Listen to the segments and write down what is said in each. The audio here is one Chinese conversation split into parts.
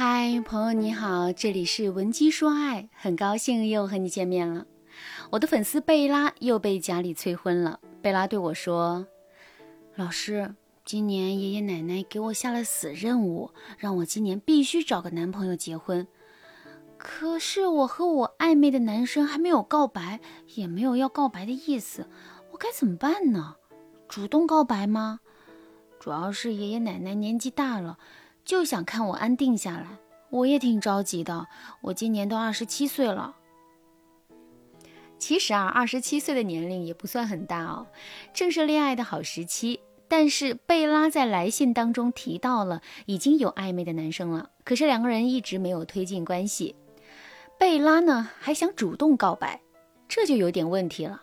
嗨，朋友你好，这里是文姬说爱，很高兴又和你见面了。我的粉丝贝拉又被家里催婚了。贝拉对我说：“老师，今年爷爷奶奶给我下了死任务，让我今年必须找个男朋友结婚。可是我和我暧昧的男生还没有告白，也没有要告白的意思，我该怎么办呢？主动告白吗？主要是爷爷奶奶年纪大了。”就想看我安定下来，我也挺着急的。我今年都二十七岁了。其实啊，二十七岁的年龄也不算很大哦，正是恋爱的好时期。但是贝拉在来信当中提到了已经有暧昧的男生了，可是两个人一直没有推进关系。贝拉呢还想主动告白，这就有点问题了。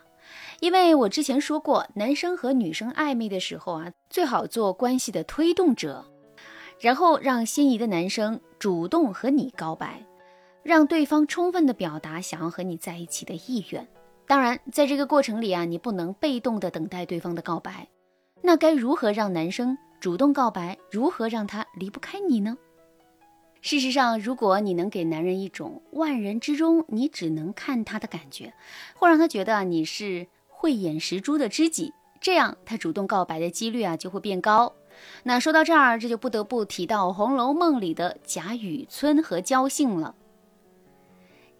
因为我之前说过，男生和女生暧昧的时候啊，最好做关系的推动者。然后让心仪的男生主动和你告白，让对方充分的表达想要和你在一起的意愿。当然，在这个过程里啊，你不能被动的等待对方的告白。那该如何让男生主动告白？如何让他离不开你呢？事实上，如果你能给男人一种万人之中你只能看他的感觉，或让他觉得你是慧眼识珠的知己，这样他主动告白的几率啊就会变高。那说到这儿，这就不得不提到《红楼梦》里的贾雨村和焦姓了。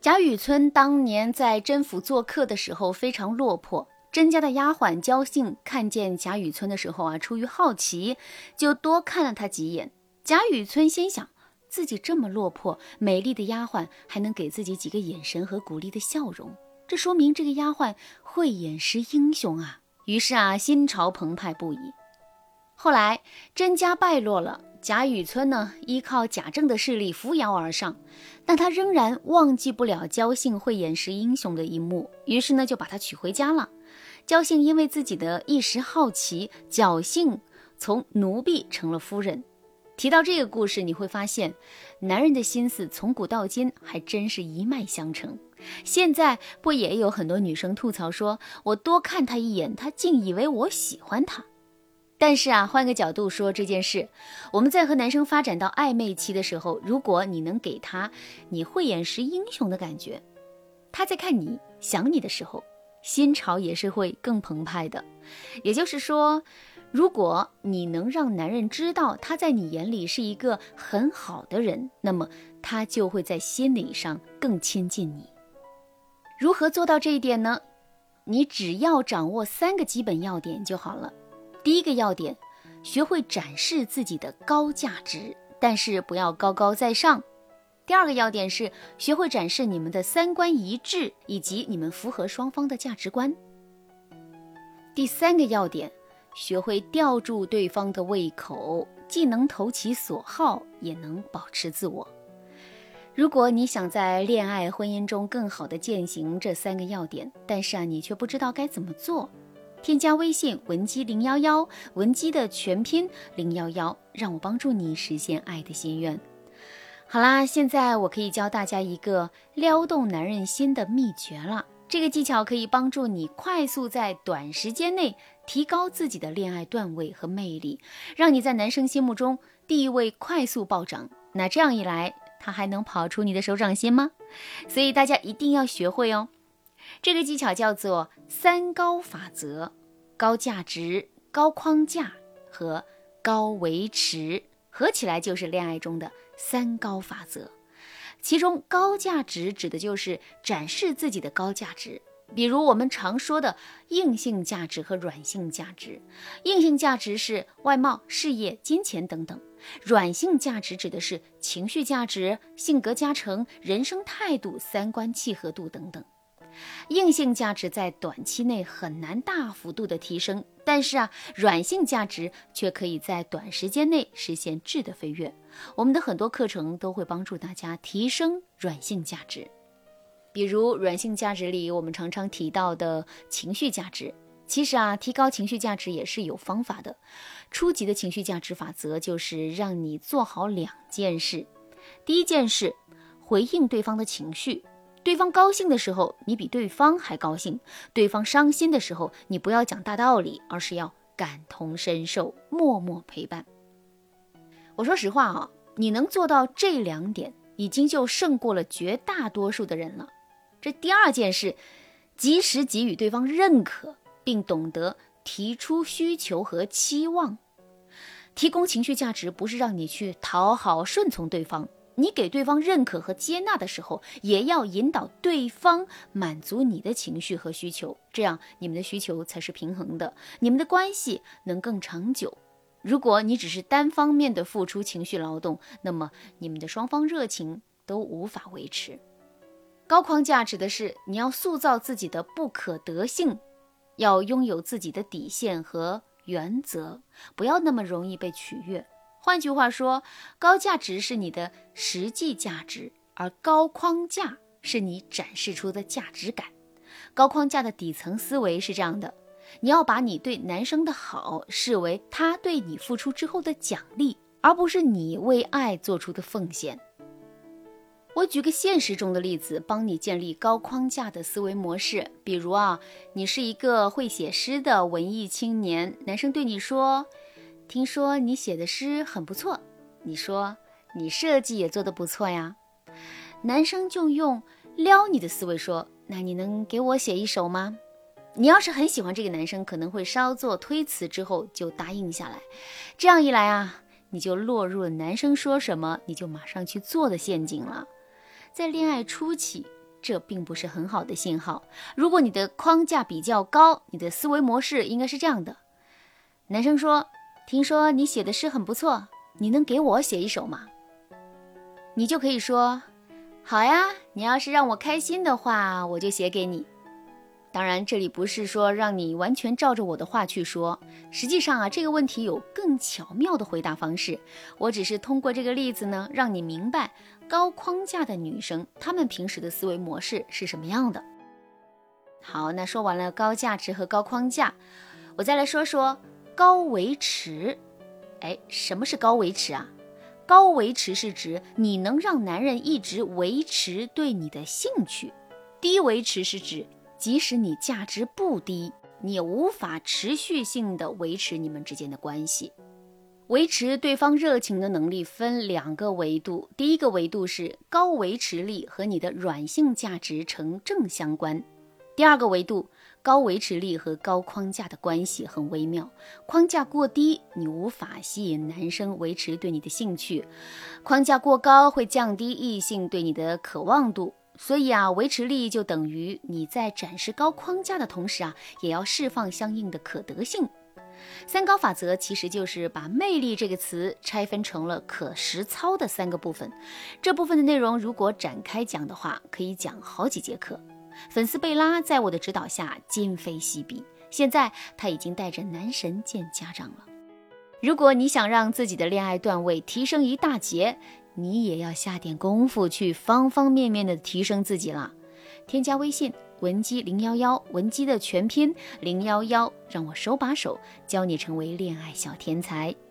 贾雨村当年在甄府做客的时候非常落魄，甄家的丫鬟焦姓看见贾雨村的时候啊，出于好奇，就多看了他几眼。贾雨村心想，自己这么落魄，美丽的丫鬟还能给自己几个眼神和鼓励的笑容，这说明这个丫鬟慧眼识英雄啊。于是啊，心潮澎湃不已。后来甄家败落了，贾雨村呢依靠贾政的势力扶摇而上，但他仍然忘记不了焦姓慧眼识英雄的一幕，于是呢就把他娶回家了。焦姓因为自己的一时好奇，侥幸从奴婢成了夫人。提到这个故事，你会发现，男人的心思从古到今还真是一脉相承。现在不也有很多女生吐槽说，我多看他一眼，他竟以为我喜欢他。但是啊，换个角度说这件事，我们在和男生发展到暧昧期的时候，如果你能给他你慧眼识英雄的感觉，他在看你想你的时候，心潮也是会更澎湃的。也就是说，如果你能让男人知道他在你眼里是一个很好的人，那么他就会在心理上更亲近你。如何做到这一点呢？你只要掌握三个基本要点就好了。第一个要点，学会展示自己的高价值，但是不要高高在上。第二个要点是学会展示你们的三观一致，以及你们符合双方的价值观。第三个要点，学会吊住对方的胃口，既能投其所好，也能保持自我。如果你想在恋爱婚姻中更好的践行这三个要点，但是啊，你却不知道该怎么做。添加微信文姬零幺幺，文姬的全拼零幺幺，让我帮助你实现爱的心愿。好啦，现在我可以教大家一个撩动男人心的秘诀了。这个技巧可以帮助你快速在短时间内提高自己的恋爱段位和魅力，让你在男生心目中地位快速暴涨。那这样一来，他还能跑出你的手掌心吗？所以大家一定要学会哦。这个技巧叫做三高法则：高价值、高框架和高维持，合起来就是恋爱中的三高法则。其中，高价值指的就是展示自己的高价值，比如我们常说的硬性价值和软性价值。硬性价值是外貌、事业、金钱等等；软性价值指的是情绪价值、性格加成、人生态度、三观契合度等等。硬性价值在短期内很难大幅度的提升，但是啊，软性价值却可以在短时间内实现质的飞跃。我们的很多课程都会帮助大家提升软性价值，比如软性价值里我们常常提到的情绪价值。其实啊，提高情绪价值也是有方法的。初级的情绪价值法则就是让你做好两件事：第一件事，回应对方的情绪。对方高兴的时候，你比对方还高兴；对方伤心的时候，你不要讲大道理，而是要感同身受，默默陪伴。我说实话啊，你能做到这两点，已经就胜过了绝大多数的人了。这第二件事，及时给予对方认可，并懂得提出需求和期望。提供情绪价值不是让你去讨好、顺从对方，你给对方认可和接纳的时候，也要引导对方满足你的情绪和需求，这样你们的需求才是平衡的，你们的关系能更长久。如果你只是单方面的付出情绪劳动，那么你们的双方热情都无法维持。高框架指的是你要塑造自己的不可得性，要拥有自己的底线和。原则不要那么容易被取悦。换句话说，高价值是你的实际价值，而高框架是你展示出的价值感。高框架的底层思维是这样的：你要把你对男生的好视为他对你付出之后的奖励，而不是你为爱做出的奉献。我举个现实中的例子，帮你建立高框架的思维模式。比如啊，你是一个会写诗的文艺青年，男生对你说：“听说你写的诗很不错。”你说：“你设计也做得不错呀。”男生就用撩你的思维说：“那你能给我写一首吗？”你要是很喜欢这个男生，可能会稍作推辞之后就答应下来。这样一来啊，你就落入了男生说什么你就马上去做的陷阱了。在恋爱初期，这并不是很好的信号。如果你的框架比较高，你的思维模式应该是这样的：男生说：“听说你写的诗很不错，你能给我写一首吗？”你就可以说：“好呀，你要是让我开心的话，我就写给你。”当然，这里不是说让你完全照着我的话去说。实际上啊，这个问题有更巧妙的回答方式。我只是通过这个例子呢，让你明白高框架的女生她们平时的思维模式是什么样的。好，那说完了高价值和高框架，我再来说说高维持。哎，什么是高维持啊？高维持是指你能让男人一直维持对你的兴趣，低维持是指。即使你价值不低，你也无法持续性的维持你们之间的关系。维持对方热情的能力分两个维度，第一个维度是高维持力和你的软性价值成正相关；第二个维度，高维持力和高框架的关系很微妙。框架过低，你无法吸引男生维持对你的兴趣；框架过高，会降低异性对你的渴望度。所以啊，维持力就等于你在展示高框架的同时啊，也要释放相应的可得性。三高法则其实就是把“魅力”这个词拆分成了可实操的三个部分。这部分的内容如果展开讲的话，可以讲好几节课。粉丝贝拉在我的指导下今非昔比，现在他已经带着男神见家长了。如果你想让自己的恋爱段位提升一大截，你也要下点功夫去方方面面的提升自己了。添加微信文姬零幺幺，文姬的全拼零幺幺，让我手把手教你成为恋爱小天才。